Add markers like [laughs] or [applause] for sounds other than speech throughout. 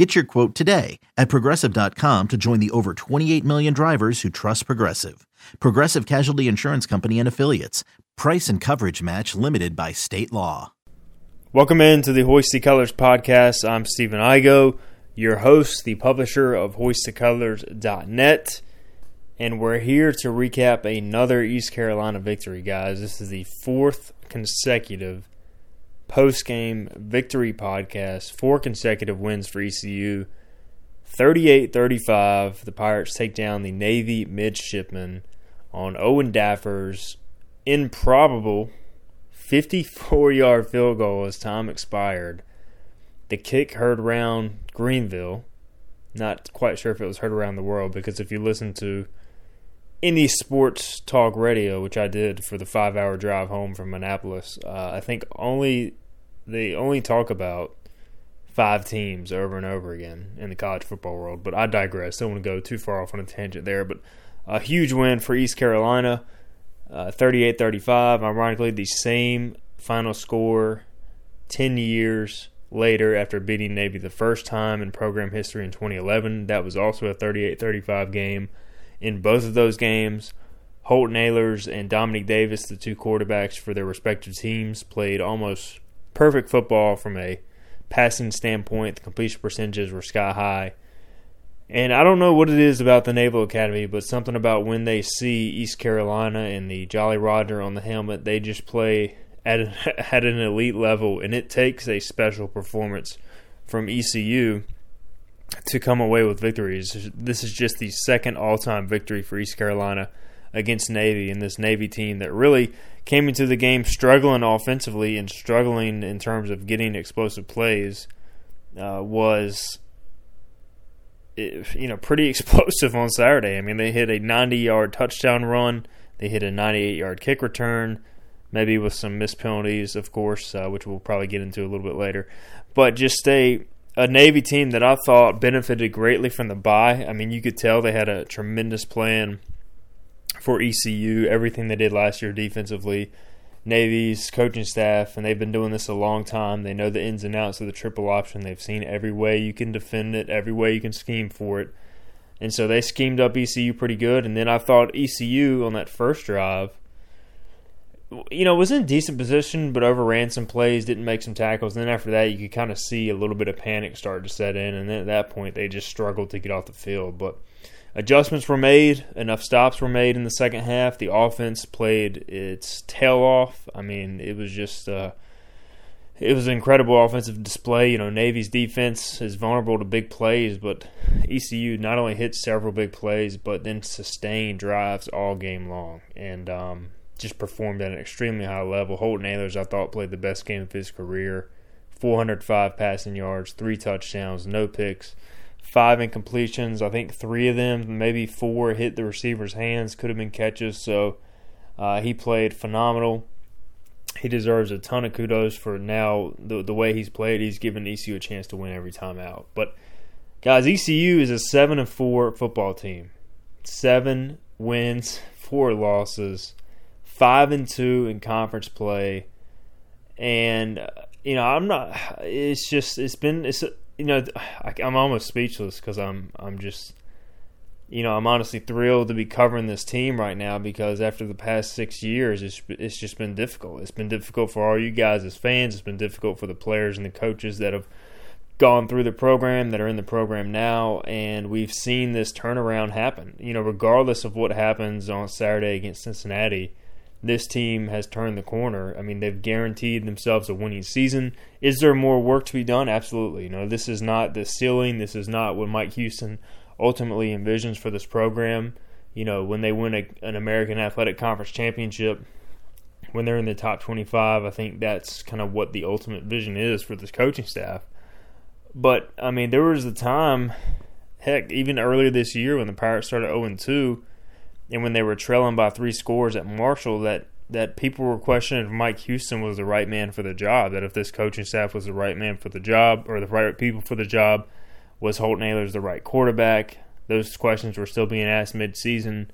Get your quote today at progressive.com to join the over 28 million drivers who trust Progressive. Progressive Casualty Insurance Company and Affiliates. Price and coverage match limited by state law. Welcome the Hoist the Colors podcast. I'm Stephen Igo, your host, the publisher of hoistthecolors.net. And we're here to recap another East Carolina victory, guys. This is the fourth consecutive post game victory podcast. Four consecutive wins for ECU. 38 35. The Pirates take down the Navy midshipmen on Owen Daffer's improbable 54 yard field goal as time expired. The kick heard around Greenville. Not quite sure if it was heard around the world because if you listen to any sports talk radio, which I did for the five hour drive home from Annapolis, uh, I think only they only talk about five teams over and over again in the college football world. But I digress. Don't want to go too far off on a tangent there. But a huge win for East Carolina, uh, 38 uh, 35. Ironically, the same final score 10 years later after beating Navy the first time in program history in 2011. That was also a 38 35 game. In both of those games, Holton Ahlers and Dominique Davis, the two quarterbacks for their respective teams, played almost perfect football from a passing standpoint. The completion percentages were sky high. And I don't know what it is about the Naval Academy, but something about when they see East Carolina and the Jolly Roger on the helmet, they just play at an, [laughs] at an elite level, and it takes a special performance from ECU to come away with victories. This is just the second all-time victory for East Carolina against Navy, and this Navy team that really came into the game struggling offensively and struggling in terms of getting explosive plays uh, was you know pretty [laughs] explosive on Saturday. I mean, they hit a 90-yard touchdown run, they hit a 98-yard kick return, maybe with some missed penalties, of course, uh, which we'll probably get into a little bit later. But just a a Navy team that I thought benefited greatly from the bye. I mean, you could tell they had a tremendous plan for ECU, everything they did last year defensively. Navy's coaching staff, and they've been doing this a long time. They know the ins and outs of the triple option. They've seen every way you can defend it, every way you can scheme for it. And so they schemed up ECU pretty good. And then I thought ECU on that first drive, you know, was in decent position, but overran some plays, didn't make some tackles. And then after that, you could kind of see a little bit of panic start to set in. And then at that point, they just struggled to get off the field. But adjustments were made, enough stops were made in the second half. The offense played its tail off. I mean, it was just uh, it was an incredible offensive display. You know, Navy's defense is vulnerable to big plays, but ECU not only hit several big plays, but then sustained drives all game long and um, just performed at an extremely high level. Holton Ahlers, I thought, played the best game of his career. 405 passing yards, three touchdowns, no picks five incompletions. I think three of them, maybe four, hit the receiver's hands. Could have been catches. So uh, he played phenomenal. He deserves a ton of kudos for now the the way he's played. He's given ECU a chance to win every time out. But guys, ECU is a seven and four football team. Seven wins, four losses, five and two in conference play, and uh, you know I'm not. It's just it's been it's you know, [sighs] I, am almost speechless because I'm I'm just, you know, I'm honestly thrilled to be covering this team right now because after the past six years, it's it's just been difficult. It's been difficult for all you guys as fans. It's been difficult for the players and the coaches that have gone through the program that are in the program now, and we've seen this turnaround happen. You know, regardless of what happens on Saturday against Cincinnati this team has turned the corner. I mean, they've guaranteed themselves a winning season. Is there more work to be done? Absolutely. You know, this is not the ceiling. This is not what Mike Houston ultimately envisions for this program. You know, when they win a, an American Athletic Conference championship, when they're in the top 25, I think that's kind of what the ultimate vision is for this coaching staff. But, I mean, there was a time, heck, even earlier this year when the Pirates started 0 2 and when they were trailing by three scores at Marshall, that that people were questioning if Mike Houston was the right man for the job, that if this coaching staff was the right man for the job or the right people for the job, was Holton Ahlers the right quarterback? Those questions were still being asked mid-season,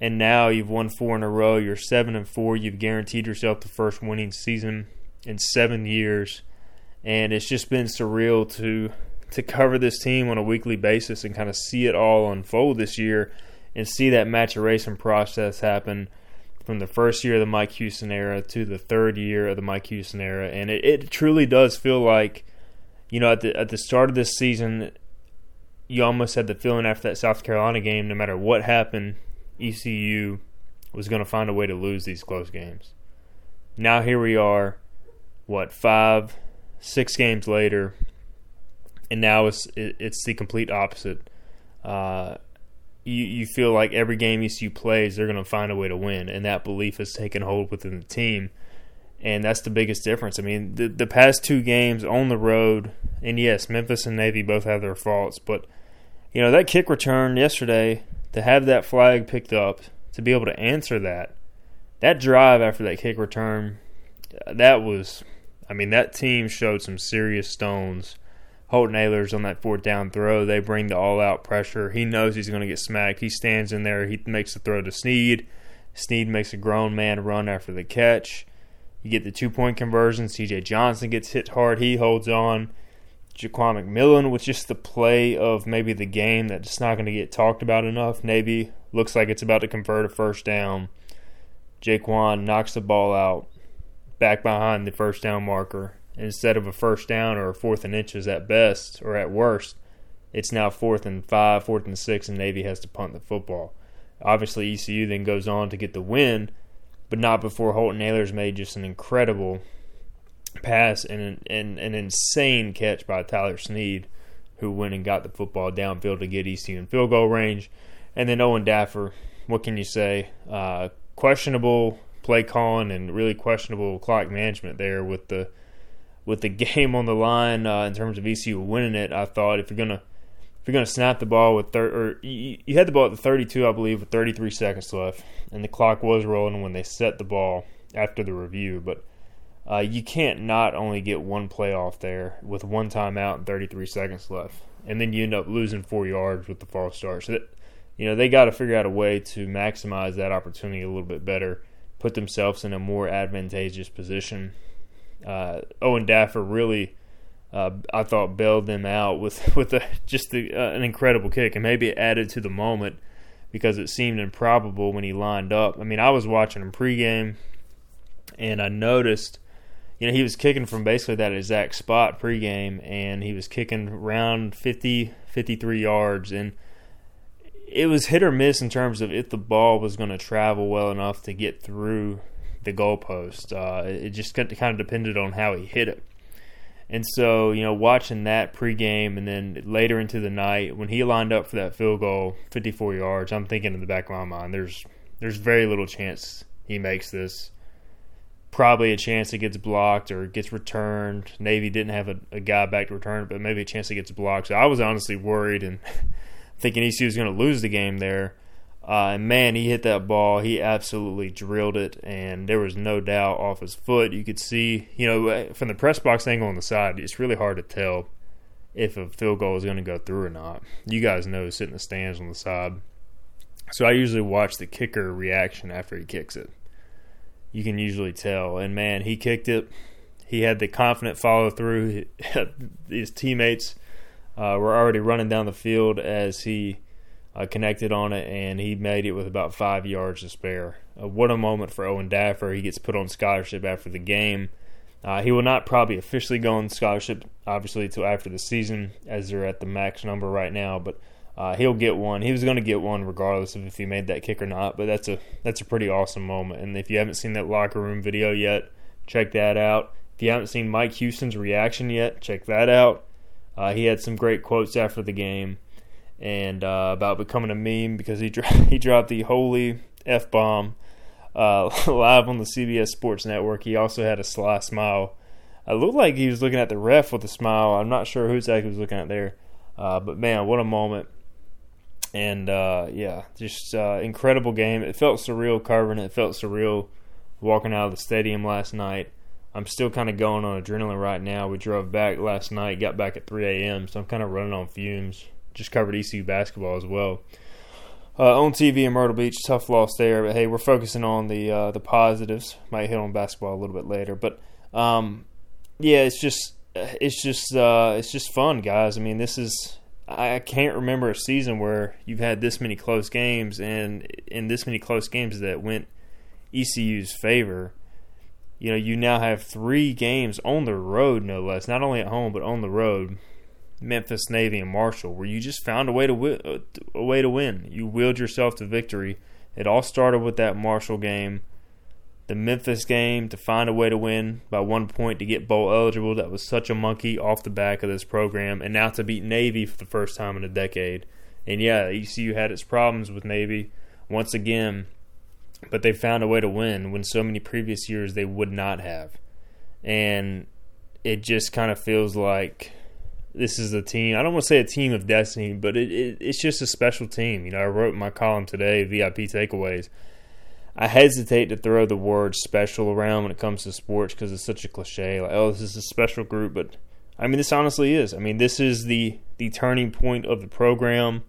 and now you've won four in a row. You're seven and four. You've guaranteed yourself the first winning season in seven years, and it's just been surreal to to cover this team on a weekly basis and kind of see it all unfold this year and see that maturation process happen from the first year of the Mike Houston era to the third year of the Mike Houston era, and it, it truly does feel like, you know, at the at the start of this season, you almost had the feeling after that South Carolina game, no matter what happened, ECU was going to find a way to lose these close games. Now here we are, what five, six games later, and now it's it's the complete opposite. Uh, you, you feel like every game ECU plays, they're going to find a way to win, and that belief has taken hold within the team, and that's the biggest difference. I mean, the the past two games on the road, and yes, Memphis and Navy both have their faults, but you know that kick return yesterday to have that flag picked up to be able to answer that, that drive after that kick return, that was, I mean, that team showed some serious stones Holton Ahlers on that fourth down throw. They bring the all out pressure. He knows he's going to get smacked. He stands in there. He makes the throw to Snead. Snead makes a grown man run after the catch. You get the two point conversion. CJ Johnson gets hit hard. He holds on. Jaquan McMillan with just the play of maybe the game that's not going to get talked about enough. Navy looks like it's about to convert a first down. Jaquan knocks the ball out back behind the first down marker instead of a first down or a fourth and inches at best or at worst, it's now fourth and five, fourth and six, and Navy has to punt the football. Obviously, ECU then goes on to get the win, but not before Holton Ahlers made just an incredible pass and an, and an insane catch by Tyler Snead, who went and got the football downfield to get ECU in field goal range. And then Owen Daffer, what can you say? Uh, questionable play calling and really questionable clock management there with the with the [laughs] game on the line uh, in terms of ECU winning it, I thought if you're gonna if you're gonna snap the ball with thir- or you, you had the ball at the 32, I believe, with 33 seconds left, and the clock was rolling when they set the ball after the review. But uh, you can't not only get one play off there with one timeout and 33 seconds left, and then you end up losing four yards with the false start. So that, you know they got to figure out a way to maximize that opportunity a little bit better, put themselves in a more advantageous position uh, Owen Daffer really, uh, I thought, bailed them out with [laughs] with a, just uh, an incredible kick, and maybe it added to the moment because it seemed improbable when he lined up. I mean, I was watching him pregame, and I noticed, you know, he was kicking from basically that exact spot pregame, and he was kicking around 50, 53 yards, and it was hit or miss in terms of if the ball was going to travel well enough to get through the goalpost. Uh, it just kind of depended on how he hit it. And so, you know, watching that pregame and then later into the night when he lined up for that field goal, 54 yards, I'm thinking in the back of my mind, there's there's very little chance he makes this. Probably a chance it gets blocked or gets returned. Navy didn't have a, a guy back to return, but maybe a chance it gets blocked. So I was honestly worried and [laughs] thinking ECU was going to lose the game there. Uh, and man, he hit that ball. He absolutely drilled it, and there was no doubt off his foot. You could see, you know, uh, from the press box angle on the side, it's really hard to tell if a field goal is going to go through or not. You guys know, sitting in the stands on the side. So I usually watch the kicker reaction after he kicks it. You can usually tell. And man, he kicked it. He had the confident follow through. [laughs] His teammates uh, were already running down the field as he uh, connected on it, and he made it with about five yards to spare. Uh, what a moment for Owen Daffer. He gets put on scholarship after the game. Uh, he will not probably officially go on scholarship, obviously, until after the season, as they're at the max number right now. But uh, he'll get one. He was going to get one regardless of if he made that kick or not. But that's a that's a pretty awesome moment. And if you haven't seen that locker room video yet, check that out. If you haven't seen Mike Houston's reaction yet, check that out. Uh, he had some great quotes after the game and uh, about becoming a meme because he dro- [laughs] he dropped the holy f bomb uh, [laughs] live on the CBS Sports Network. He also had a sly smile. It looked like he was looking at the ref with a smile. I'm not sure who exactly was looking at there, uh, but man, what a moment! And uh, yeah, just uh, incredible game. It felt surreal it. It felt surreal walking out of the stadium last night. I'm still kind of going on adrenaline right now. We drove back last night, got back at 3 a.m., so I'm kind of running on fumes. Just covered ECU basketball as well. Uh, on TV in Myrtle Beach, tough loss there, but hey, we're focusing on the uh, the positives. Might hit on basketball a little bit later, but um, yeah, it's just it's just uh, it's just fun, guys. I mean, this is I can't remember a season where you've had this many close games and in this many close games that went ECU's favor. You know, you now have three games on the road, no less, not only at home but on the road. Memphis, Navy, and Marshall, where you just found a way to a way to win. You willed yourself to victory. It all started with that Marshall game the Memphis game to find a way to win by one point to get bowl eligible. That was such a monkey off the back of this program, and now to beat Navy for the first time in a decade. And yeah, ECU had its problems with Navy once again, but they found a way to win when so many previous years they would not have. And it just kind of feels like this is a team. I don't want to say a team of destiny, but it, it, it's just a special team. You know, I wrote my column today, VIP takeaways I hesitate to throw the word special around when it comes to sports because it's such a cliche. Like, oh, this is a special group, but I mean, this honestly is. I mean, this is the the turning point of the program.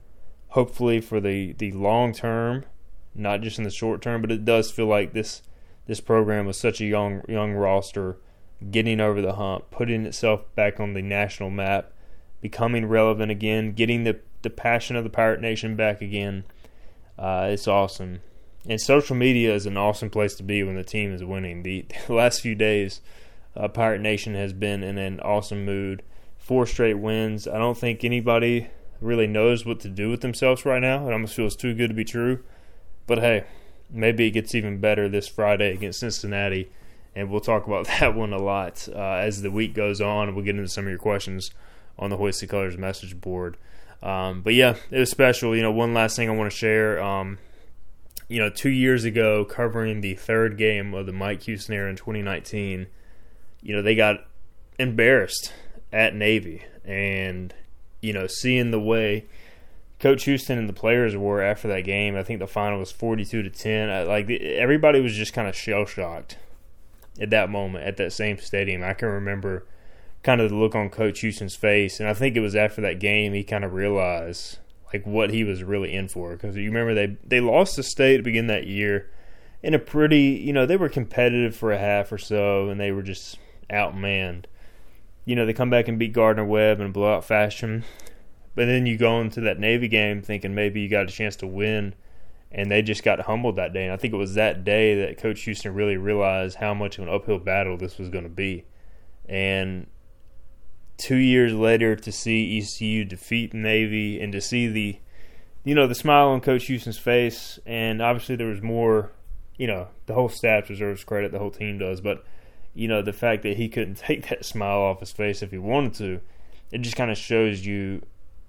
Hopefully, for the the long term, not just in the short term, but it does feel like this this program was such a young young roster, getting over the hump, putting itself back on the national map, becoming relevant again, getting the the passion of the Pirate Nation back again. Uh, it's awesome and social media is an awesome place to be when the team is winning. The, [laughs] the last few days, uh, Pirate Nation has been in an awesome mood. Four straight wins. I don't think anybody really knows what to do with themselves right now. It almost feels too good to be true. But hey, maybe it gets even better this Friday against Cincinnati. And we'll talk about [laughs] that one a lot uh, as the week goes on. We'll get into some of your questions on the Hoist the Colors message board. Um, but yeah, it was special. You know, one last thing I want to share. Um, you know, two years ago, covering the third game of the Mike era in 2019, you know, they got embarrassed at Navy. And, you know, seeing the way Coach Houston and the players were after that game, I think the final was 42 to 10. like, everybody was just kind of shell shocked at that moment at that same stadium. I can remember kind of the look on Coach Houston's face. And I think it was after that game he kind of realized like what he was really in for. Because you remember they they lost the state to begin that year in a pretty you know they were competitive for a half or so and they were just outmanned. You know they come back and beat Gardner Webb in blowout fashion, but then you go into that Navy game thinking maybe you got a chance to win. And they just got humbled that day. And I think it was that day that Coach Houston really realized how much of an uphill battle this was going to be. And two years later to see ECU defeat Navy and to see the, you know, the smile on Coach Houston's face. And obviously there was more, you know, the whole staff deserves credit, the whole team does. But, you know, the fact that he couldn't [laughs] take that smile off his face if he wanted to, it just kind of shows you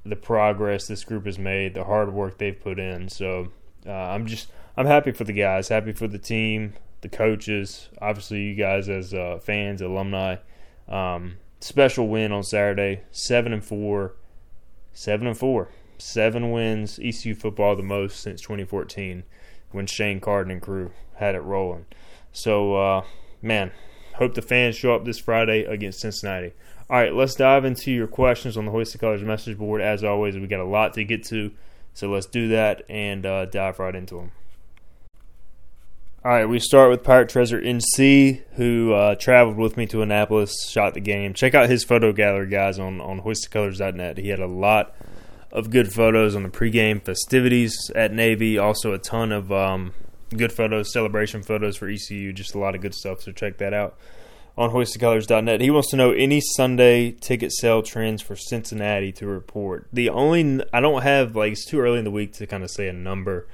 the progress this group has made, the hard work they've put in. So uh, I'm just, I'm happy for the guys, happy for the team, the coaches, obviously you guys as uh, fans, alumni. Um, special win on Saturday. Seven and four. Seven and four. Seven wins. ECU football the most since 2014 when Shane Carden and crew had it rolling. So, uh, man, hope the fans show up this Friday against Cincinnati. All right, let's dive into your questions on the Hoist Colors message board. As always, we got a lot to get to, so let's do that and uh, dive right into them. All right, we start with Pirate Treasure NC, who uh, traveled with me to Annapolis, shot the game. Check out his photo gallery, guys, on, on hoistthecolors.net. He had a lot of good photos on the pregame festivities at Navy, also a ton of um, good photos, celebration photos for ECU, just a lot of good stuff, so check that out on hoistthecolors.net. He wants to know any Sunday ticket sale trends for Cincinnati to report. The only, I don't have, like, it's too early in the week to kind of say a number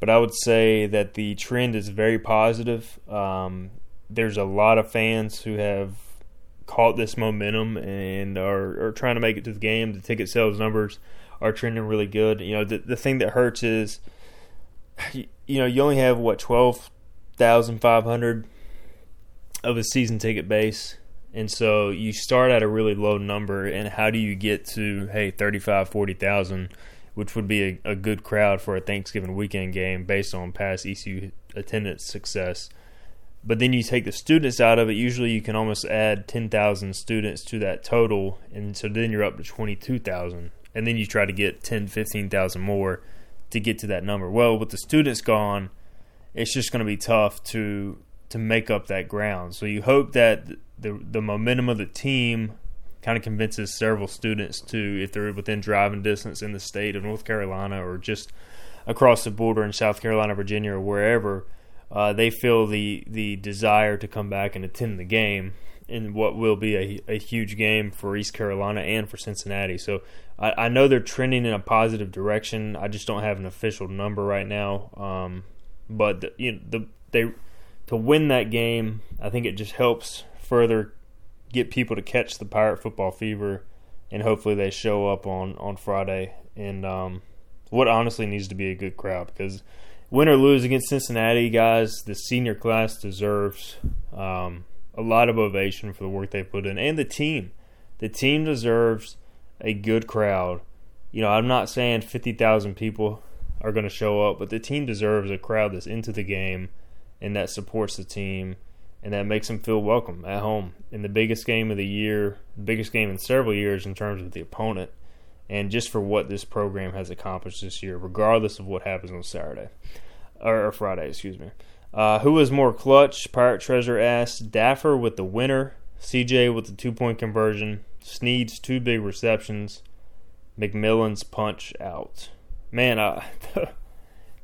but I would say that the trend is very positive. Um, there's a lot of fans who have caught this momentum and are, are trying to make it to the game. The ticket sales numbers are trending really good. You know, the, the thing that hurts is, you, you know, you only have what twelve thousand five hundred of a season ticket base. And so you start at a really low number, and how do you get to hey thirty five forty thousand? Which would be a, a, good crowd for a Thanksgiving weekend game based on past ECU attendance success. But then you take the students out of it. Usually, you can almost add ten thousand students to that total, and so then you're up to twenty two thousand. And then you try to get 10, 15,000 more to get to that number. Well, with the students gone, it's just going to be tough to to make up that ground. So you hope that the the momentum of the team kind of convinces several students to, if they're within driving distance in the state of North Carolina or just across the border in South Carolina, Virginia, or wherever, uh, they feel the the desire to come back and attend the game in what will be a, a huge game for East Carolina and for Cincinnati. So I, I know they're trending in a positive direction. I just don't have an official number right now. Um, but the, you know, the they to win that game, I think it just helps further get people to catch the pirate football fever, and hopefully they show up on on Friday. And um, what honestly needs to be a good crowd because win or lose against Cincinnati, guys, the senior class deserves um, a lot of ovation for the work they put in, and the team. The team deserves a good crowd. You know, I'm not saying 50,000 people are going to show up, but the team deserves a crowd that's into the game and that supports the team and that makes them feel welcome at home in the biggest game of the year, biggest game in several years in terms of the opponent, and just for what this program has accomplished this year, regardless of what happens on Saturday or Friday, excuse me. Uh, who was more clutch? Pirate Treasure asked. Daffer with the winner, CJ with the two point conversion, Snead's two big receptions, McMillan's punch out. Man, uh, [laughs]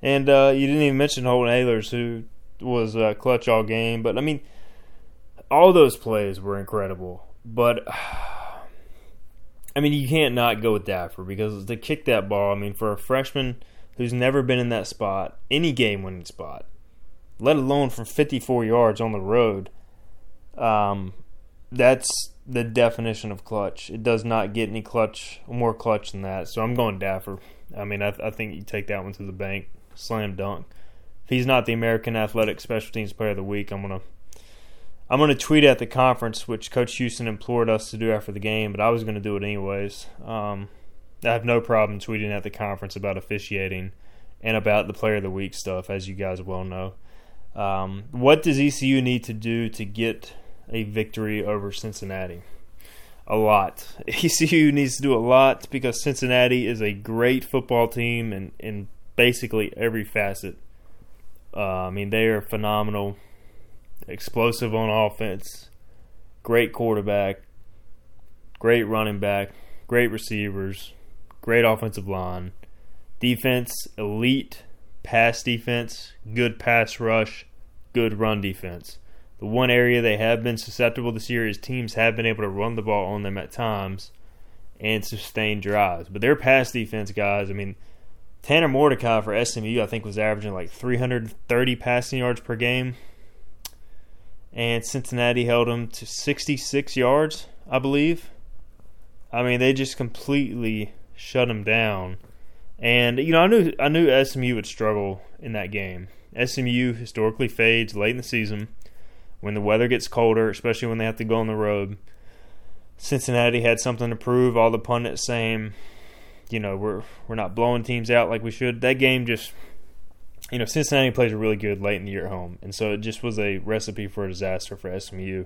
and uh, you didn't even mention Holton Ahlers, who was uh, clutch all game. But I mean, all those plays were incredible. But [sighs] I mean, you can't not go with Daffer because to kick that ball. I mean, for a freshman who's never been in that spot, any game-winning spot, let alone from 54 yards on the road, um, that's the definition of clutch. It does not get any clutch, more clutch than that. So I'm going Daffer. I mean, I, I think you take that one to the bank, slam dunk if he's not the American Athletic Special Teams Player of the Week, I'm gonna I'm gonna tweet at the conference, which Coach Houston implored us to do after the game, but I was gonna do it anyways. Um, I have no problem tweeting at the conference about officiating and about the Player of the Week stuff, as you guys well know. Um, what does ECU need to do to get a victory over Cincinnati? A lot. [laughs] ECU needs to do a lot because Cincinnati is a great football team in, in basically every facet. Uh, I mean, they are phenomenal, explosive on offense, great quarterback, great running back, great receivers, great offensive line, defense, elite. Pass defense, good pass rush, good run defense. The one area they have been susceptible this year is teams have been able to run the ball on them at times and sustain drives. But their pass defense, guys, I mean, Tanner Mordecai for SMU, I think, was averaging like 330 passing yards per game. And Cincinnati held him to 66 yards, I believe. I mean, they just completely shut him down. And you know, I knew I knew SMU would struggle in that game. SMU historically fades late in the season when the weather gets colder, especially when they have to go on the road. Cincinnati had something to prove. All the pundits saying you know we're we're not blowing teams out like we should. That game just you know Cincinnati plays really good late in the year at home, and so it just was a recipe for a disaster for SMU.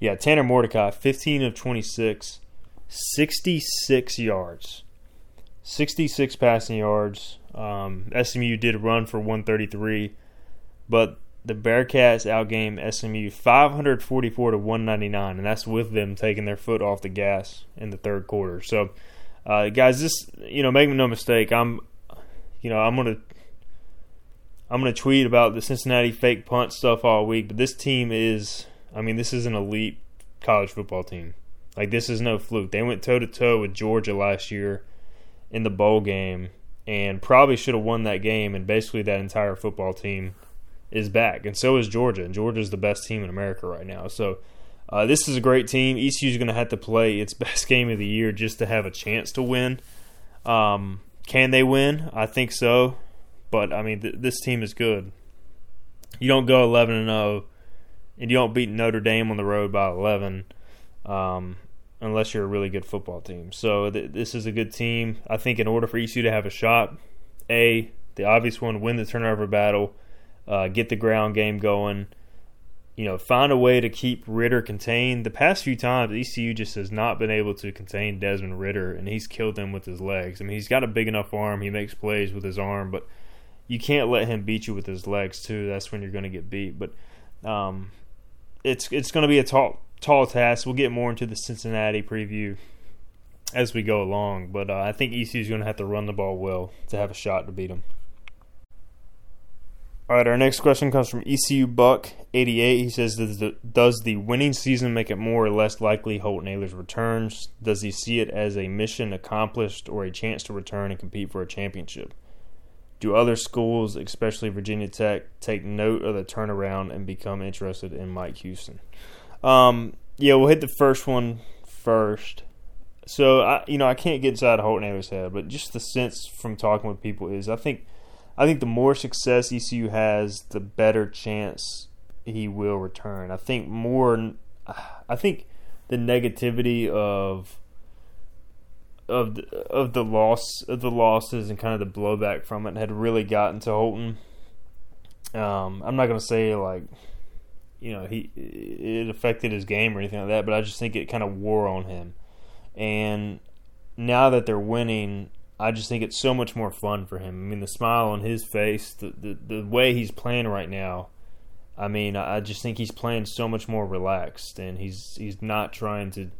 Yeah, Tanner Mordecai, 15 of 26, 66 yards, 66 passing yards. Um, SMU did run for 133, but the Bearcats outgame SMU 544 to 199, and that's with them taking their foot off the gas in the third quarter. So uh, guys, this you know, make no mistake. I'm, you know, I'm gonna, I'm gonna tweet about the Cincinnati fake punt stuff all week. But this team is, I mean, this is an elite college football team. Like this is no fluke. They went toe to toe with Georgia last year in the bowl game, and probably should have won that game. And basically, that entire football team is back, and so is Georgia. And Georgia is the best team in America right now. So uh, this is a great team. ECU is going to have to play its [laughs] best game of the year just to have a chance to win. Um, can they win? I think so. But I mean, th- this team is good. You don't go 11 and 0, and you don't beat Notre Dame on the road by 11, um, unless you're a really good football team. So th- this is a good team. I think in order for ECU to have a shot, a the obvious one, win the turnover battle, uh, get the ground game going you know, find a way to keep Ridder contained. The past few times, ECU just has not been able to contain Desmond Ridder, and he's killed them with his legs. I mean, he's got a big enough arm. He makes plays with his arm, but you can't let him beat you with his legs too. That's when you're going to get beat. But um, it's it's going to be a tall tall task. We'll get more into the Cincinnati preview as we go along, but uh, I think ECU is going to have to run the ball well to have a shot to beat them. All right, our next question comes from ECU Buck eighty eight. He says, does the, "Does the winning season make it more or less likely Holton Ahlers returns? Does he see it as a mission accomplished or a chance to return and compete for a championship? Do other schools, especially Virginia Tech, take note of the turnaround and become interested in Mike Houston?" Um, yeah, we'll hit the first one first. So I, you know, I can't get inside Holton Ahlers' head, but just the sense from talking with people is, I think I think the more success ECU has, the better chance he will return. I think more. I think the negativity of of the, of the loss of the losses and kind of the blowback from it had really gotten to Holton. Um, I'm not to say like you know he it affected his game or anything like that, but I just think it kind of wore on him. And now that they're winning, I just think it's so much more fun for him. I mean, the smile on his face, the the, the way he's playing right now. I mean, I just think he's playing so much more relaxed, and he's he's not trying to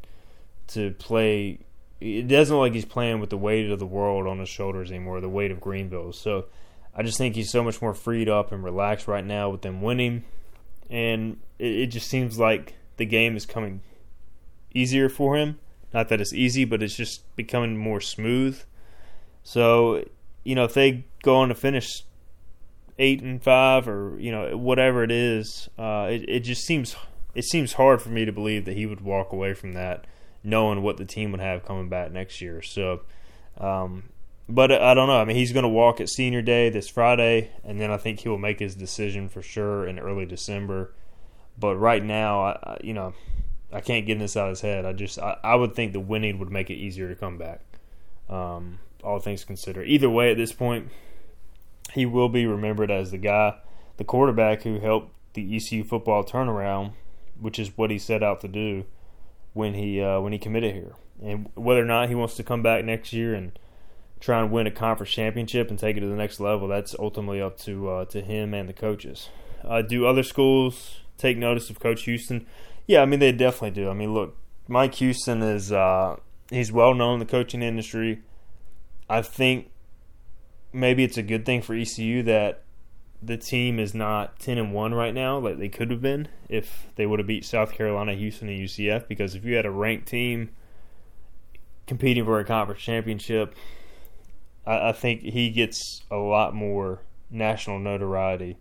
to play. It doesn't look like he's playing with the weight of the world on his shoulders anymore, the weight of Greenville. So, I just think he's so much more freed up and relaxed right now with them winning, and it, it just seems like the game is coming easier for him. Not that it's easy, but it's just becoming more smooth so, you know, if they go on to finish eight and five or you know whatever it is, uh, it, it just seems it seems hard for me to believe that he would walk away from that, knowing what the team would have coming back next year. So, um, but I don't know. I mean, he's going to walk at senior day this Friday, and then I think he will make his decision for sure in early December. But right now, I, you know, I can't get this out of his head. I just I, I would think the winning would make it easier to come back. Um, all things considered. Either way, at this point, he will be remembered as the guy, the quarterback who helped the ECU football turnaround, which is what he set out to do when he uh, when he committed here. And whether or not he wants to come back next year and try and win a conference championship and take it to the next level, that's ultimately up to uh, to him and the coaches. Uh, do other schools take notice of Coach Houston? Yeah, I mean they definitely do. I mean, look, Mike Houston is uh, he's well known in the coaching industry. I think maybe it's a good thing for ECU that the team is not 10 and 1 right now like they could have been if they would have beat South Carolina, Houston, and UCF because if you had a ranked team competing for a conference championship, I, I think he gets a lot more national notoriety.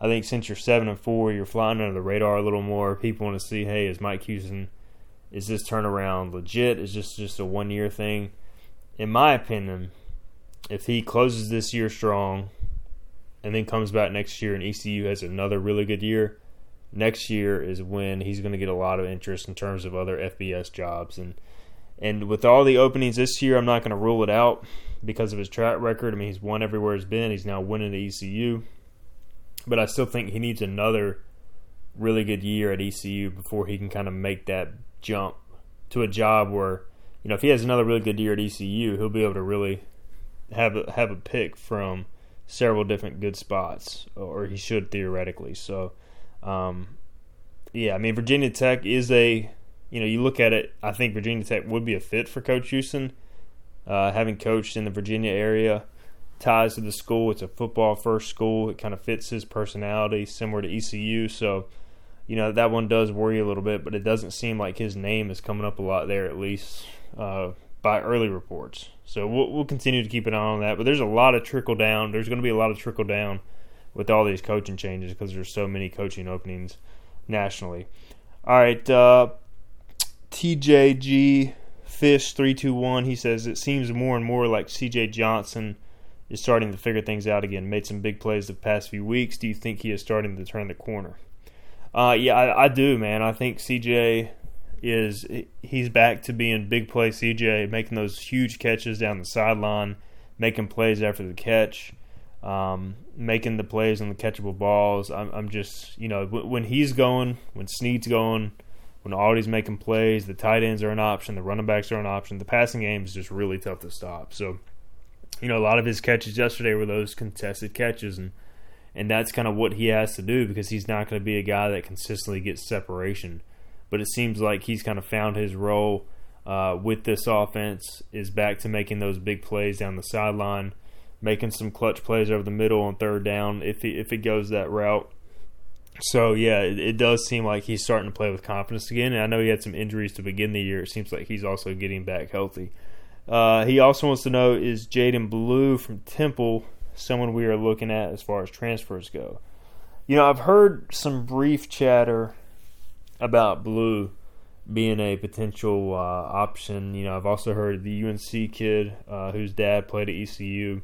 I think since you're 7 and 4, you're flying under the radar a little more. People want to see, hey, is Mike Houston is this turnaround legit? Is this just a one year thing? In my opinion, if he closes this year strong and then comes back next year and ECU has another really good year, next year is when he's going to get a lot of interest in terms of other FBS jobs and and with all the openings this year, I'm not going to rule it out because of his track record. I mean, he's won everywhere he's been. He's now winning at ECU, but I still think he needs another really good year at ECU before he can kind of make that jump to a job where you know, if he has another really good year at ECU, he'll be able to really have a, have a pick from several different good spots, or he should theoretically. So, um, yeah, I mean, Virginia Tech is a, you know, you look at it, I think Virginia Tech would be a fit for Coach Houston. Uh, having coached in the Virginia area, ties to the school. It's a football first school. It kind of fits his personality, similar to ECU. So, you know, that one does worry a little bit, but it doesn't seem like his name is coming up a lot there, at least uh, by early reports. So we'll, we'll continue to keep an eye on that. But there's a lot of trickle down. There's going to be a lot of trickle down with all these coaching changes because there's so many coaching openings nationally. All right, uh, TJG Fish three two one. He says it seems more and more like CJ Johnson is starting to figure things out again. Made some big plays the past few weeks. Do you think he is starting to turn the corner? Uh, yeah, I, I do, man. I think CJ is he's back to being big play CJ, making those huge catches down the sideline, making plays after the catch. um, making the plays on the catchable balls. I'm, I'm just, you know, when he's going, when Snead's going, when Audie's making plays, the tight ends are an option, the running backs are an option. The passing game is just really tough to stop. So, you know, a lot of his catches yesterday were those contested catches, and and that's kind of what he has to do because he's not going to be a guy that consistently gets separation. But it seems like he's kind of found his role uh, with this offense, is back to making those big plays down the sideline making some clutch plays over the middle on third down if he, if it goes that route. So yeah, it, it, does seem like he's starting to play with confidence again. And I know he had some injuries to begin the year. It seems like he's also getting back healthy. Uh, he also wants to know is Jadan Blue from Temple someone we are looking at as far as transfers go? You know, I've heard some brief chatter about Blue being a potential uh, option. You know, I've also heard the UNC kid uh, whose dad played at ECU,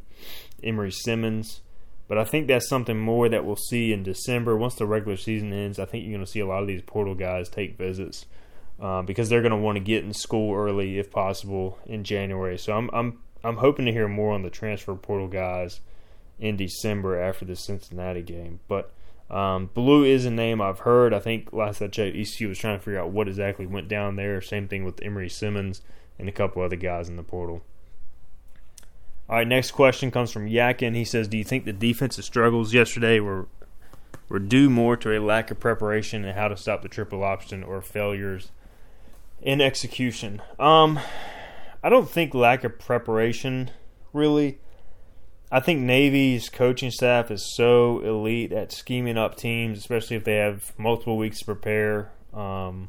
Emery Simmons. But I think that's something more that we'll see in December. Once the regular season ends, I think you're going to see a lot of these portal guys take visits uh, because they're going to want to get in school early, if possible, in January. So I'm I'm I'm hoping to hear more on the transfer portal guys in December after the Cincinnati game. But um, Blue is a name I've heard. I think last I checked, ECU was trying to figure out what exactly went down there. Same thing with Emery Simmons and a couple other guys in the portal. All right, next question comes from Yakin. He says, "Do you think the defensive struggles yesterday were were due more to a lack of preparation and how to stop the triple option or failures in execution?" Um, I don't think lack of preparation really. I think Navy's coaching staff is so elite at scheming up teams, especially if they have multiple weeks to prepare. Um,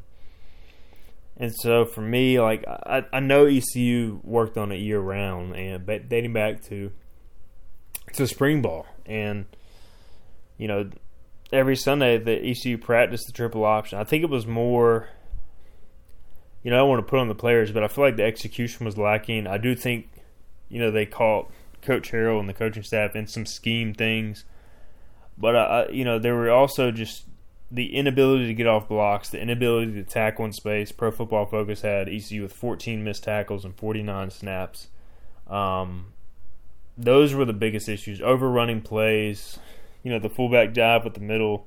and so for me, like I, I know ECU worked on it year round and dating back to to spring ball, and you know every Sunday the ECU practiced the triple option. I think it was more. You know, I don't want to put on the players, but I feel like the execution was lacking. I do think, you know, they caught Coach Harrell and the coaching staff and some scheme things. But uh, you know, there were also just the inability to get off blocks, the inability to tackle in space. Pro Football Focus had ECU with 14 missed tackles and 49 snaps. Um, those were the biggest issues. Overrunning plays, you know, the fullback dive with the middle.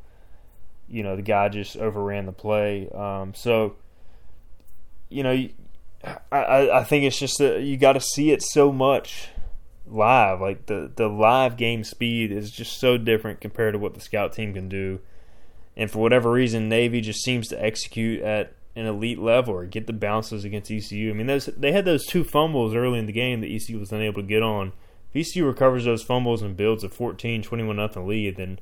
You know, the guy just overran the play. Um, so, you know, I, I think it's just that you got to see it so much live. Like the the live game speed is just so different compared to what the scout team can do. And for whatever reason, Navy just seems to execute at an elite level or get the bounces against ECU. I mean, those, they had those two fumbles early in the game that ECU was unable to get on. If ECU recovers those fumbles and builds a 14, 21 nothing lead, then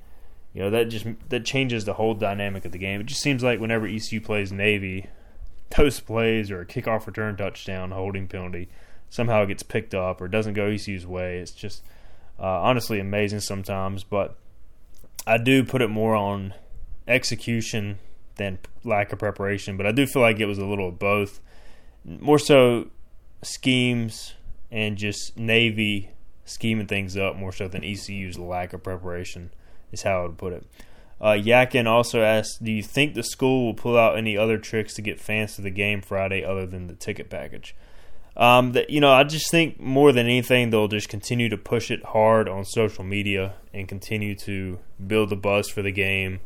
you know that just that changes the whole dynamic of the game. It just seems like whenever ECU plays Navy, those plays or a kickoff return touchdown, holding penalty, somehow it gets picked up or doesn't go ECU's way. It's just uh, honestly amazing sometimes. But I do put it more on execution than lack of preparation. But I do feel like it was a little of both. More so schemes and just Navy scheming things up more so than ECU's lack of preparation is how I would put it. Uh, Yakin also asked, "Do you think the school will pull out any other tricks to get fans to the game Friday other than the ticket package?" Um, that you know, I just think more than anything, they'll just continue to push it hard on social media and continue to build the buzz for the game.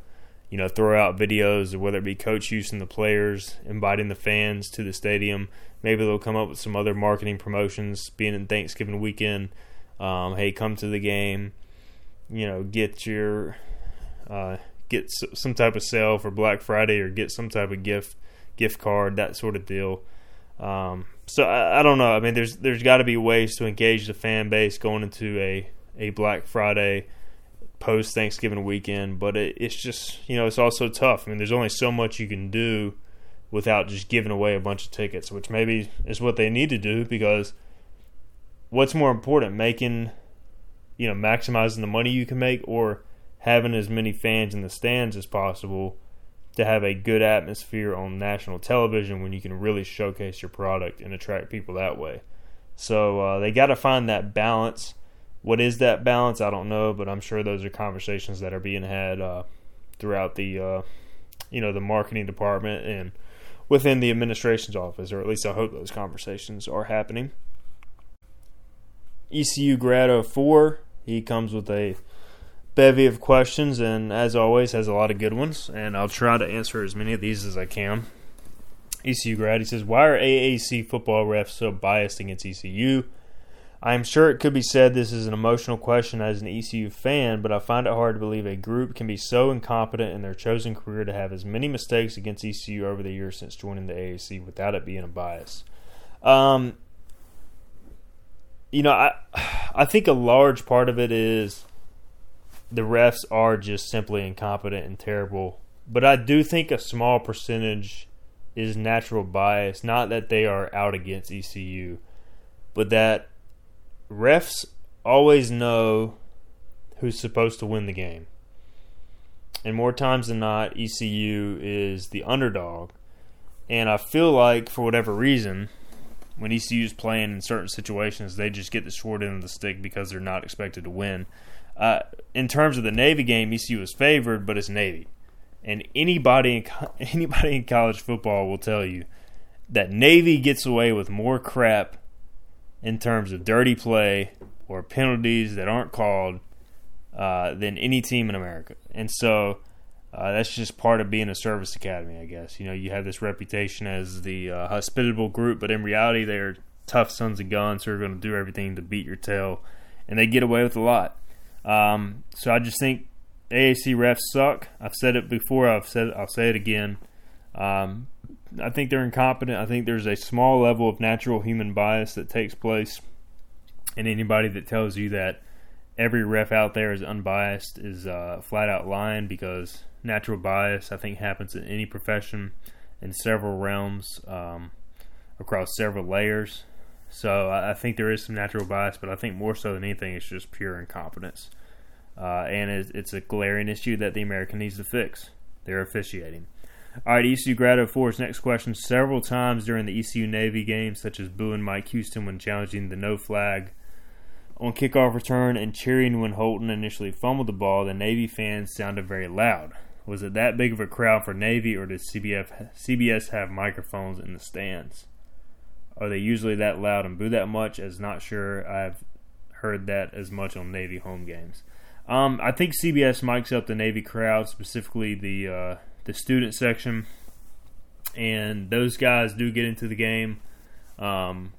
You know, throw out videos, whether it be Coach Houston, the players, inviting the fans to the stadium. Maybe they'll come up with some other marketing promotions, being in Thanksgiving weekend. Um, hey, come to the game. You know, get your uh, get some type of sale for Black Friday or get some type of gift gift card, that sort of deal. Um, so I, I, don't know. I mean, there's there's got to be ways to engage the fan base going into a a Black Friday post Thanksgiving weekend, but it, it's just you know it's also tough. I mean, there's only so much you can do without just giving away a bunch of tickets, which maybe is what they need to do because what's more important, making you know maximizing the money you can make or having as many fans in the stands as possible to have a good atmosphere on national television when you can really showcase your product and attract people that way. So uh, they got to find that balance. What is that balance? I don't know, but I'm sure those are conversations that are being had uh, throughout the uh, you know the marketing department and within the administration's office, or at least I hope those conversations are happening. ECU grad 04, He comes with a bevy of questions, and as always, has a lot of good ones. And I'll try to answer as many of these as I can. ECU grad, he says, Why are AAC football refs so biased against ECU? I am sure it could be said this is an emotional question as an ECU fan, but I find it hard to believe a group can be so incompetent in their chosen career to have as many mistakes against ECU over the years since joining the AAC without it being a bias. Um, you know, I [sighs] I think a large part of it is the refs are just simply incompetent and terrible. But I do think a small percentage is natural bias. Not that they are out against ECU, but that refs always know who's supposed to win the game. And more times than not, ECU is the underdog. And I feel like, for whatever reason, when ECU is playing in certain situations, they just get the short end of the stick because they're not expected to win. Uh, in terms of the Navy game, ECU is favored, but it's Navy, and anybody in [laughs] anybody in college football will tell you that Navy gets away with more crap in terms of dirty play or penalties that aren't called uh, than any team in America. And so uh, that's just part of being a service academy, I guess. You know, you have this reputation as the uh, hospitable group, but in reality, they're tough sons of guns who are going to do everything to beat your tail, and they get away with a lot. Um, so I just think AAC refs suck. I've said it before. I've said I'll say it again. Um, I think they're incompetent. I think there's a small level of natural human bias that takes place, and anybody that tells you that every ref out there is unbiased is uh, flat out lying because natural bias I think happens in any profession in several realms um, across several layers. So I, I, think there is some natural bias, but I think more so than anything, it's just pure incompetence, uh, and it's, it's a glaring issue that the American needs to fix. They're officiating. All right, ECU grad of his next question. Several times during the ECU Navy game, such as booing Mike Houston when challenging the no flag on kickoff return and cheering when Holton initially fumbled the ball, the Navy fans sounded very loud. Was it that big of a crowd for Navy, or does CBF, CBS have microphones in the stands? Are they usually that loud and boo that much? As not sure I've heard that as much on Navy home games. Um, I think CBS mics up the Navy crowd, specifically the uh, the student section, and those guys do get into the game. Um,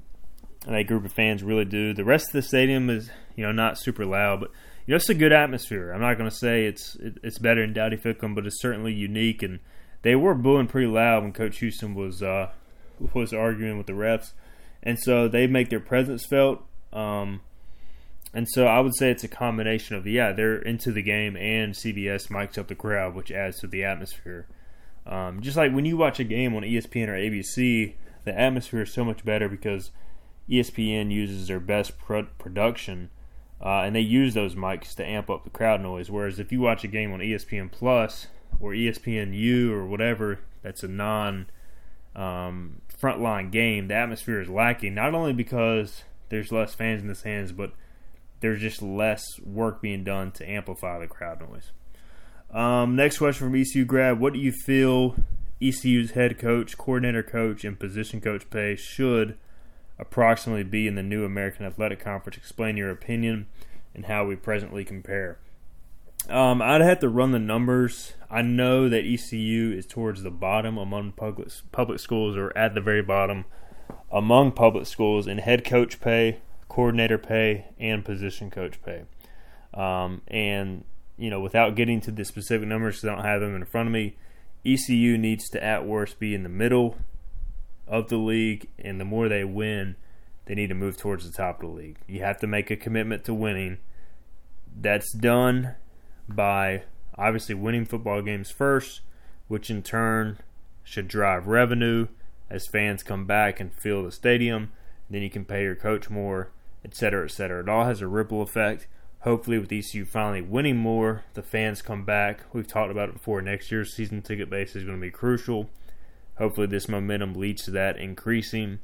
that group of fans really do. The rest of the stadium is, you know, not super loud, but you know, it's a good atmosphere. I'm not going to say it's it, it's better than Dowdy Ficklen, but it's certainly unique. And they were booing pretty loud when Coach Houston was uh, [laughs] was arguing with the refs, and so they make their presence felt. Um, and so I would say it's a combination of yeah they're into the game and CBS mics up the crowd, which adds to the atmosphere. Um, just like when you watch a game on ESPN or ABC, the atmosphere is so much better because ESPN uses their best pro- production uh, and they use those mics to amp up the crowd noise. Whereas if you watch a game on ESPN Plus or ESPN U or whatever, that's a non um, frontline game, the atmosphere is lacking. Not only because there's less fans in the stands, but there's just less work being done to amplify the crowd noise. Um, next question from ECU grad: What do you feel ECU's head coach, coordinator coach, and position coach pay should approximately be in the new American Athletic Conference? Explain your opinion and how we presently compare. Um, I'd have to run the numbers. I know that ECU is towards the bottom among public public schools, or at the very bottom among public schools in head coach pay, coordinator pay and position coach pay. Um, and you know, without getting to the specific numbers, because I don't have them in front of me, ECU needs to at worst be in the middle of the league, and the more they win, they need to move towards the top of the league. You have to make a commitment to winning. That's done by obviously winning football games first, which in turn should drive revenue as fans come back and fill the stadium. Then you can pay your coach more et etc. It all has a ripple effect. Hopefully, with ECU finally winning more, the fans come back. We've talked about it before. Next year's season ticket base is going to be crucial. Hopefully, this momentum leads to that increasing.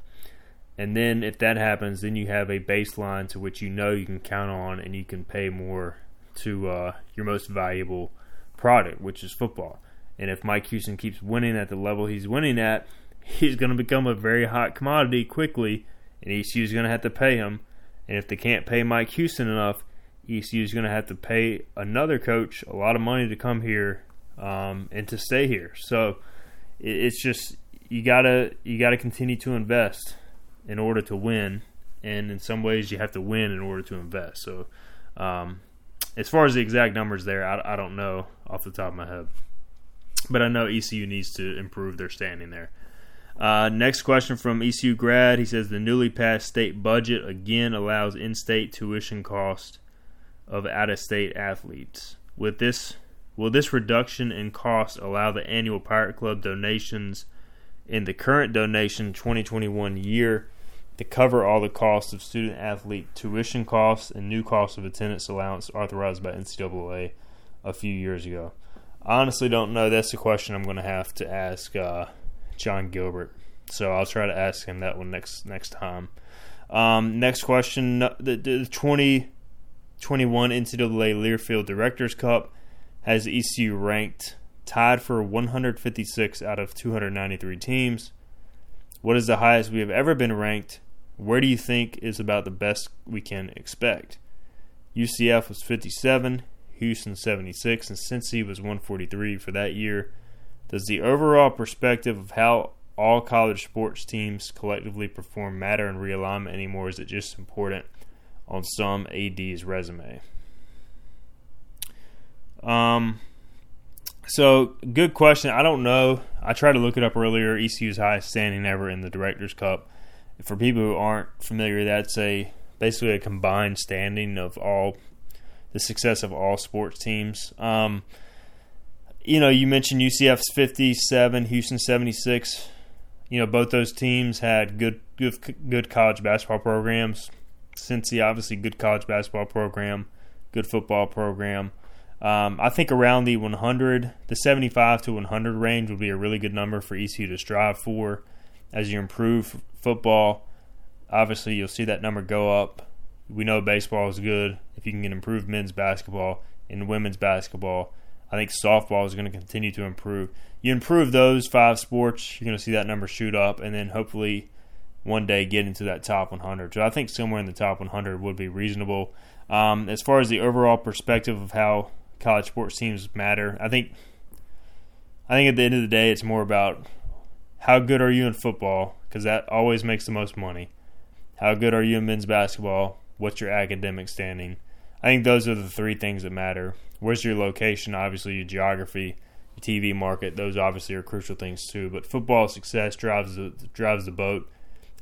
And then, if that happens, then you have a baseline to which you know you can count on and you can pay more to uh, your most valuable product, which is football. And if Mike Houston keeps winning at the level he's winning at, he's going to become a very hot commodity quickly, and ECU is going to have to pay him and if they can't pay Mike Houston enough, ECU is going to have to pay another coach a lot of money to come here um, and to stay here. So it's just you gotta you gotta continue to invest in order to win, and in some ways you have to win in order to invest. So um, as far as the exact numbers there, I, I don't know off the top of my head, but I know ECU needs to improve their standing there. Uh, next question from ECU grad. He says the newly passed state budget again allows in-state tuition cost of out-of-state athletes. With this, will this reduction in cost allow the annual Pirate Club donations in the current donation 2021 year to cover all the costs of student athlete tuition costs and new costs of attendance allowance authorized by NCAA a few years ago? I honestly don't know. That's a question I'm going to have to ask uh, John Gilbert. So I'll try to ask him that one next next time. Um, next question: the, the 2021 NCAA Learfield Directors Cup has ECU ranked tied for 156 out of 293 teams. What is the highest we have ever been ranked? Where do you think is about the best we can expect? UCF was 57, Houston 76, and Cincy was 143 for that year. Does the overall perspective of how all college sports teams collectively perform matter in realignment anymore? Is it just important on some AD's resume? Um, so good question. I don't know. I tried to look it up earlier. ECU's highest standing ever in the Directors Cup. For people who aren't familiar, that's a basically a combined standing of all the success of all sports teams. Um, you know, you mentioned UCF's 57, Houston 76. You know, both those teams had good good good college basketball programs. Cincy, obviously, good college basketball program, good football program. Um, I think around the 100, the 75 to 100 range would be a really good number for ECU to strive for as you improve football. Obviously, you'll see that number go up. We know baseball is good. If you can get improved men's basketball and women's basketball, I think softball is going to continue to improve. You improve those five sports, you're going to see that number shoot up, and then hopefully one day get into that top 100. So I think somewhere in the top 100 would be reasonable. Um, as far as the overall perspective of how college sports teams matter, I think I think at the end of the day, it's more about how good are you in football because that always makes the most money. How good are you in men's basketball? What's your academic standing? I think those are the three things that matter. Where's your location? Obviously, your geography, your TV market. Those obviously are crucial things too. But football success drives the drives the boat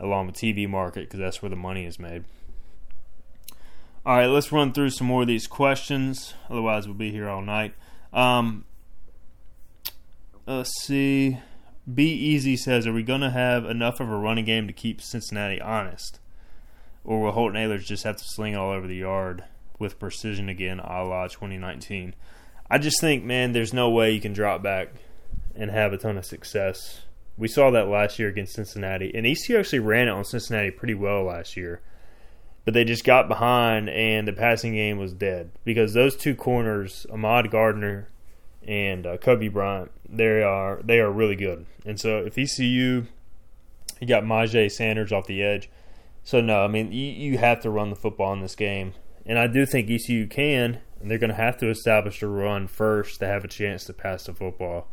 along with TV market because that's where the money is made. All right, let's run through some more of these questions. Otherwise, we'll be here all night. Um, let's see. Be Easy says, "Are we going to have enough of a running game to keep Cincinnati honest, or will Holton Ahlers just have to sling it all over the yard?" With precision again, a la 2019. I just think, man, there's no way you can drop back and have a ton of success. We saw that last year against Cincinnati, and ECU actually ran it on Cincinnati pretty well last year. But they just got behind, and the passing game was dead because those two corners, Ahmad Gardner and uh, Coby Bryant, they are they are really good. And so if ECU, you got Myjai Sanders off the edge. So no, I mean you, you have to run the football in this game. And I do think ECU can, and they're going to have to establish a run first to have a chance to pass the football.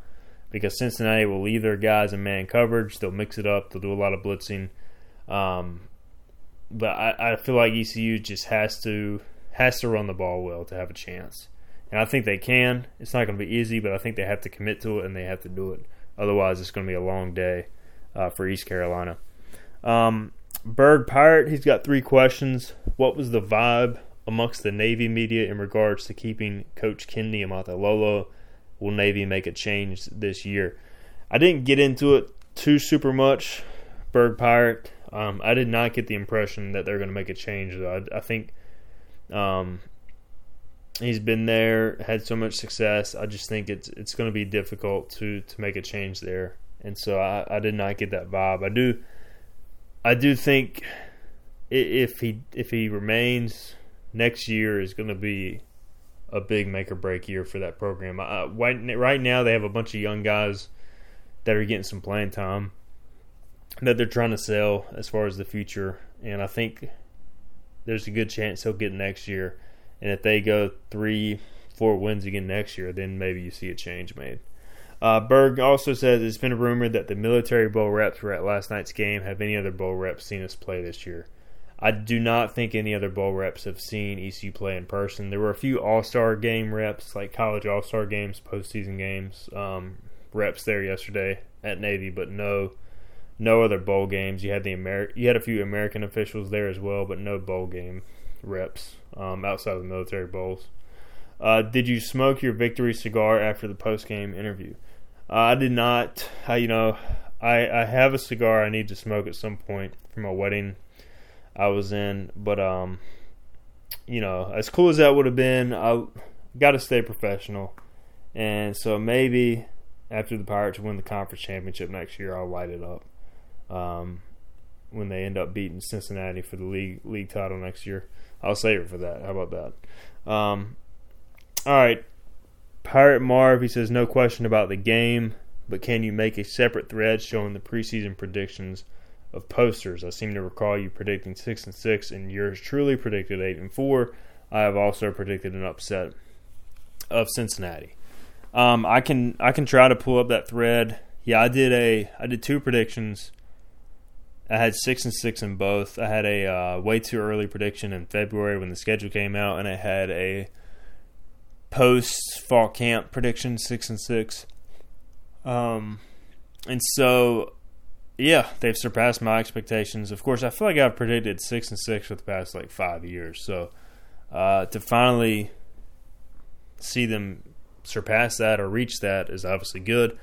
Because Cincinnati will leave their guys in man coverage, they'll mix it up, they'll do a lot of blitzing. Um, but I, I feel like ECU just has to has to run the ball well to have a chance. And I think they can. It's not going to be easy, but I think they have to commit to it and they have to do it. Otherwise, it's going to be a long day uh, for East Carolina. Um, Berg Pirate, he's got three questions. What was the vibe amongst the Navy media in regards to keeping Coach Ken Niumatalolo. Will Navy make a change this year? I didn't get into it too super much, Berg Pirate. Um, I did not get the impression that they're going to make a change, though. I, I think um, he's been there, had so much success. I just think it's it's going to be difficult to to make a change there, and so I, I did not get that vibe. I do, I do think if he if he remains next year is going to be a big make or break year for that program. Uh, right now, they have a bunch of young guys that are getting some playing time that they're trying to sell as far as the future, and I think there's a good chance he'll get next year. And if they go three, four wins again next year, then maybe you see a change made. Uh, Berg also says it's been rumored that the military bowl reps were at last night's game. Have any other bowl reps seen us play this year? I do not think any other bowl reps have seen ECU play in person. There were a few All Star game reps, like college All Star games, postseason games, um, reps there yesterday at Navy, but no, no other bowl games. You had the Amer- you had a few American officials there as well, but no bowl game reps um, outside of the military bowls. Uh, did you smoke your victory cigar after the post game interview? Uh, I did not. I, you know, I I have a cigar I need to smoke at some point for my wedding I was in. But um, you know, as cool as that would have been, I got to stay professional, and so maybe after the Pirates win the conference championship next year, I'll light it up. Um, when they end up beating Cincinnati for the league league title next year, I'll save it for that. How about that? Um, all right, Pirate Marv. He says no question about the game, but can you make a separate thread showing the preseason predictions? Of posters. I seem to recall you predicting six and six, and yours truly predicted eight and four. I have also predicted an upset of Cincinnati. Um, I can I can try to pull up that thread. Yeah, I did a I did two predictions. I had six and six in both. I had a uh, way too early prediction in February when the schedule came out, and I had a post fall camp prediction six and six. Um, and so yeah, they've surpassed my expectations. Of course, I feel like I've predicted six and six for the past like five years. So uh, to finally see them surpass that or reach that is obviously good.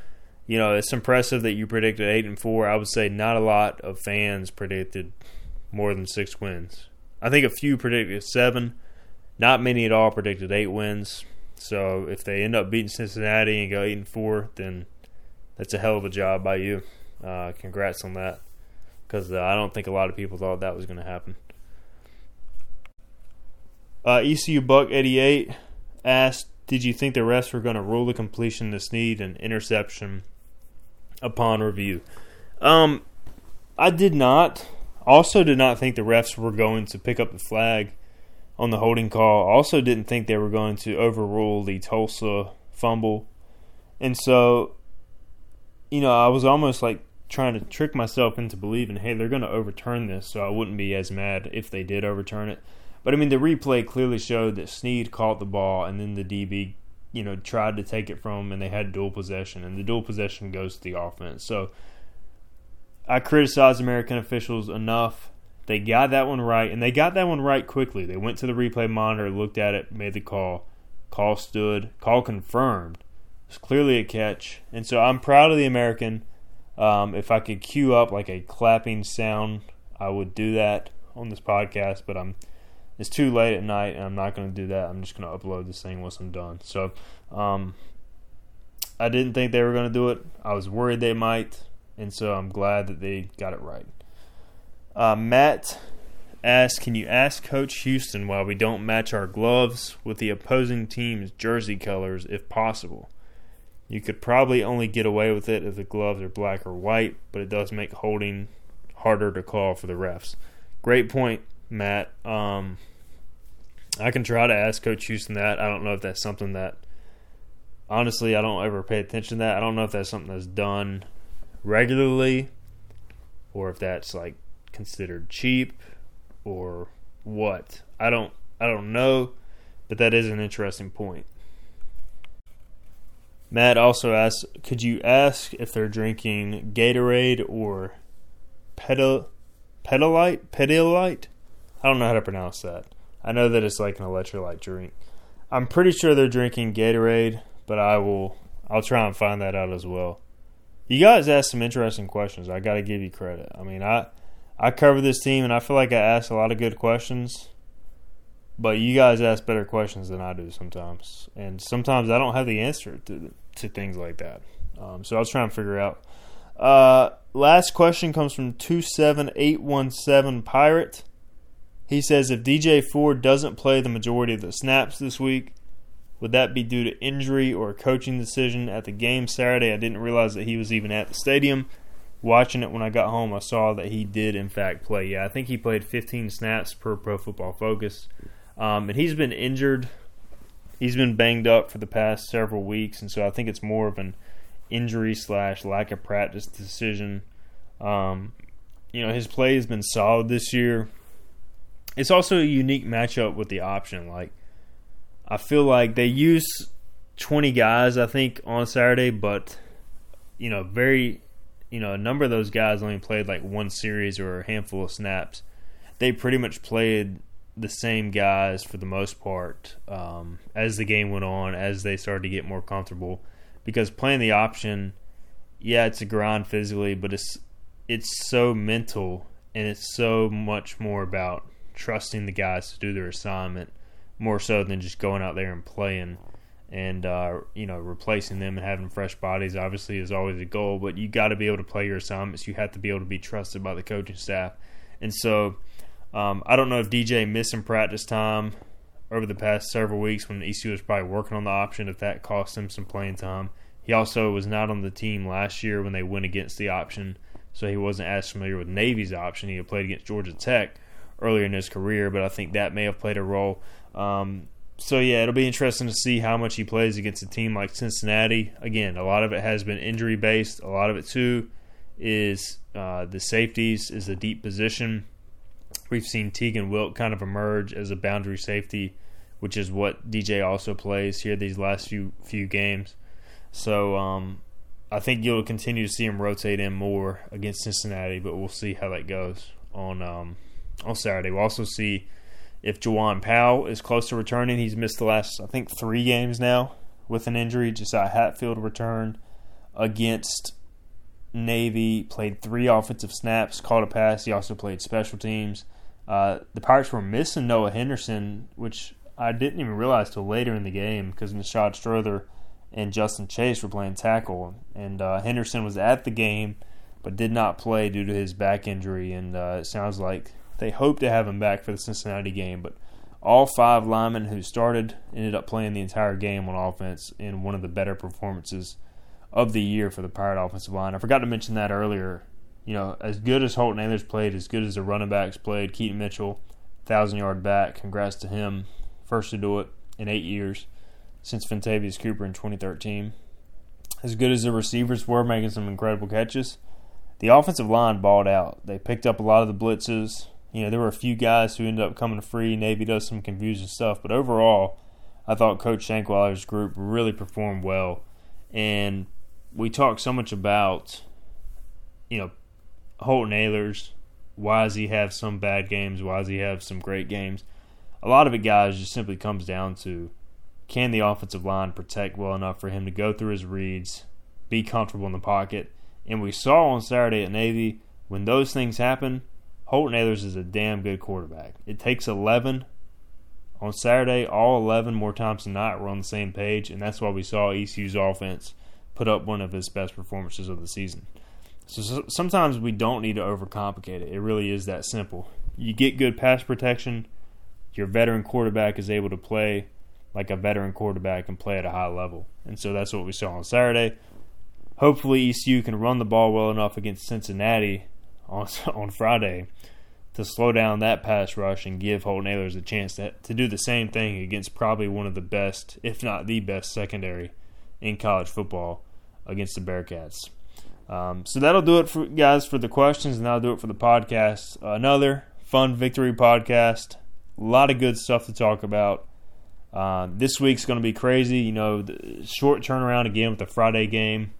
You know, it's impressive that you predicted eight and four. I would say not a lot of fans predicted more than six wins. I think a few predicted seven. Not many at all predicted eight wins. So if they end up beating Cincinnati and go eight and four, then that's a hell of a job by you. Uh, congrats on that, because uh, I don't think a lot of people thought that was going to happen. Uh, ECU Buck eighty eight asked, "Did you think the refs were going to rule the completion to Snead an interception upon review?" Um, I did not. Also, did not think the refs were going to pick up the flag on the holding call. Also, didn't think they were going to overrule the Tulsa fumble, and so you know, I was almost like trying to trick myself into believing, hey, they're going to overturn this, so I wouldn't be as mad if they did overturn it. But I mean, the replay clearly showed that Snead caught the ball, and then the DB, you know, tried to take it from him, and they had dual possession, and the dual possession goes to the offense. So I criticize American officials enough. They got that one right, and they got that one right quickly. They went to the replay monitor, looked at it, made the call. Call stood, call confirmed. It's clearly a catch, and so I'm proud of the American. Um, if I could cue up like a clapping sound, I would do that on this podcast. But I'm it's too late at night, and I'm not going to do that. I'm just going to upload this thing once I'm done. So um, I didn't think they were going to do it. I was worried they might, and so I'm glad that they got it right. Uh, Matt asked, "Can you ask Coach Houston why we don't match our gloves with the opposing team's jersey colors, if possible?" You could probably only get away with it if the gloves are black or white, but it does make holding harder to call for the refs. Great point, Matt. Um, I can try to ask Coach Houston that. I don't know if that's something that, honestly, I don't ever pay attention to that. I don't know if that's something that's done regularly or if that's like considered cheap or what. I don't I don't know, but that is an interesting point. Matt also asks, could you ask if they're drinking Gatorade or pedal pedalite pedalite? I don't know how to pronounce that. I know that it's like an electrolyte drink. I'm pretty sure they're drinking Gatorade, but I will I'll try and find that out as well. You guys asked some interesting questions. I got to give you credit. I mean, I I cover this team and I feel like I asked a lot of good questions. But you guys ask better questions than I do sometimes, and sometimes I don't have the answer to to things like that. Um, so I was trying to figure out. Uh, last question comes from two seven eight one seven Pirate. He says if DJ Ford doesn't play the majority of the snaps this week, would that be due to injury or a coaching decision at the game Saturday? I didn't realize that he was even at the stadium. Watching it when I got home, I saw that he did in fact play. Yeah, I think he played 15 snaps per Pro Football Focus. Um, and he's been injured. He's been banged up for the past several weeks, and so I think it's more of an injury slash lack of practice decision. Um, you know, his play has been solid this year. It's also a unique matchup with the option. Like, I feel like they use 20 guys, I think, on Saturday, but, you know, very, you know, a number of those guys only played like one series or a handful of snaps. They pretty much played the same guys for the most part um, as the game went on, as they started to get more comfortable. Because playing the option, yeah, it's a grind physically, but it's it's so mental and it's so much more about trusting the guys to do their assignment more so than just going out there and playing and uh, you know replacing them and having fresh bodies obviously is always a goal but you got to be able to play your assignments you have to be able to be trusted by the coaching staff and so um, I don't know if DJ missed some practice time over the past several weeks when ECU was probably working on the option if that cost him some playing time he also was not on the team last year when they went against the option so he wasn't as familiar with Navy's option he had played against Georgia Tech earlier in his career but I think that may have played a role um, so yeah, it'll be interesting to see how much he plays against a team like Cincinnati. Again, a lot of it has been injury based. A lot of it too is uh, the safeties is a deep position. We've seen Teagan Wilk kind of emerge as a boundary safety, which is what DJ also plays here these last few few games. So um, I think you'll continue to see him rotate in more against Cincinnati, but we'll see how that goes on um, on Saturday. We'll also see if Juwan Powell is close to returning, he's missed the last, I think, three games now with an injury. Josiah Hatfield returned against Navy, played three offensive snaps, caught a pass. He also played special teams. Uh, the Pirates were missing Noah Henderson, which I didn't even realize till later in the game because Nishad Strother and Justin Chase were playing tackle, and uh, Henderson was at the game but did not play due to his back injury. And uh, it sounds like they hope to have him back for the Cincinnati game, but all five linemen who started ended up playing the entire game on offense in one of the better performances of the year for the Pirate offensive line. I forgot to mention that earlier. You know, as good as Holton Ahlers played, as good as the running backs played, Keaton Mitchell, thousand yard back. Congrats to him, first to do it in eight years since Vintavious Cooper in 2013. As good as the receivers were making some incredible catches, the offensive line balled out. They picked up a lot of the blitzes. You know, there were a few guys who ended up coming free. Navy does some confusing stuff, but overall, I thought Coach Shankweiler's group really performed well. And we talked so much about, you know, Holton Ahlers. Why does he have some bad games? Why does he have some great games? A lot of it, guys, just simply comes down to can the offensive line protect well enough for him to go through his reads, be comfortable in the pocket? And we saw on Saturday at Navy when those things happen, Holton Ahlers is a damn good quarterback. It takes 11 on Saturday. All 11 more times than not were on the same page, and that's why we saw ECU's offense put up one of his best performances of the season. So, so sometimes we don't need to overcomplicate it. It really is that simple. You get good pass protection. Your veteran quarterback is able to play like a veteran quarterback and play at a high level. And so that's what we saw on Saturday. Hopefully, ECU can run the ball well enough against Cincinnati on [laughs] on Friday to slow down that pass rush and give Holton Ahlers a chance to, to do the same thing against probably one of the best, if not the best, secondary in college football against the Bearcats. Um, so that'll do it for guys for the questions, and that'll do it for the podcast. Another fun victory podcast. A lot of good stuff to talk about. Uh, this week's going to be crazy. You know, short turnaround again with the Friday game.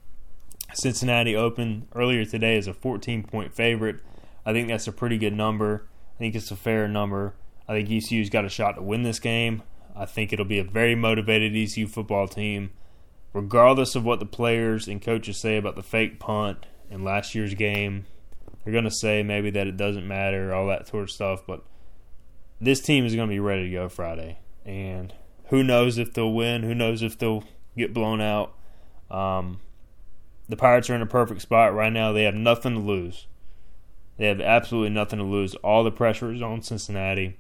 Cincinnati opened earlier today as a 14 point favorite. I think that's a pretty good number. I think it's a fair number. I think ECU's got a shot to win this game. I think it'll be a very motivated ECU football team, regardless of what the players and coaches say about the fake punt in last year's game. They're going to say maybe that it doesn't matter, all that sort of stuff, but this team is going to be ready to go Friday. And who knows if they'll win? Who knows if they'll get blown out? Um, the Pirates are in a perfect spot right now. They have nothing to lose. They have absolutely nothing to lose. All the pressure is on Cincinnati.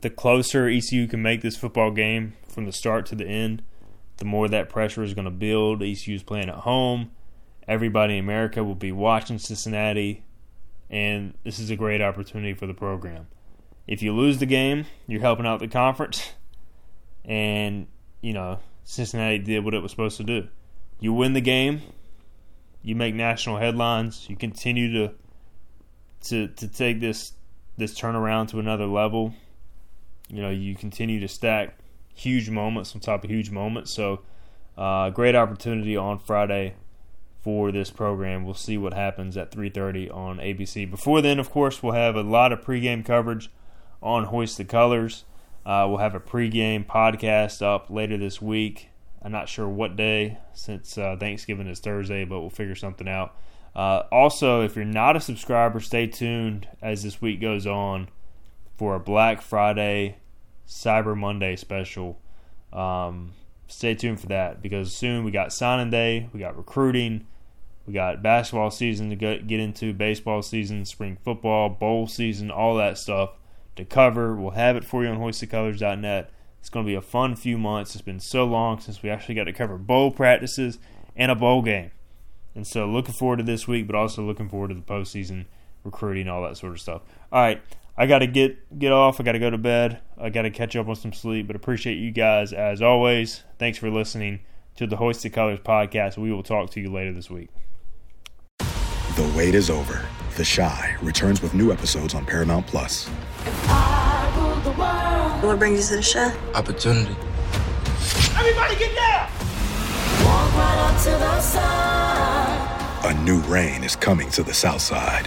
The closer ECU can make this football game from the start to the end, the more that pressure is going to build. ECU is playing at home. Everybody in America will be watching Cincinnati, and this is a great opportunity for the program. if you lose the game, you're helping out the conference. And, you know, Cincinnati did what it was supposed to do. You win the game, you make national headlines, you continue to to to take this this turnaround to another level. You know, you continue to stack huge moments on top of huge moments. So, uh, great opportunity on Friday for this program. We'll see what happens at 3:30 on ABC. Before then, of course, we'll have a lot of pregame coverage on Hoist the Colors. Uh, we'll have a pregame podcast up later this week. I'm not sure what day since uh, Thanksgiving is Thursday, but we'll figure something out. Uh, also, if you're not a subscriber, stay tuned as this week goes on for a Black Friday, Cyber Monday special. Um, stay tuned for that because soon we got signing day, we got recruiting, we got basketball season to get into, baseball season, spring football, bowl season, all that stuff to cover. We'll have it for you on hoistthecolors.net. It's going to be a fun few months. It's been so long since we actually got to cover bowl practices and a bowl game. And so looking forward to this week, but also looking forward to the postseason recruiting, all that sort of stuff. All right, I got to get get off. I got to go to bed. I got to catch up on some sleep. But appreciate you guys as always. Thanks for listening to the Hoist the Colors podcast. We will talk to you later this week. The wait is over. The Chi returns with new episodes on Paramount Plus. What brings you to the Chi? Opportunity. Everybody get down! Walk right up to the side. A new reign is coming to the South Side.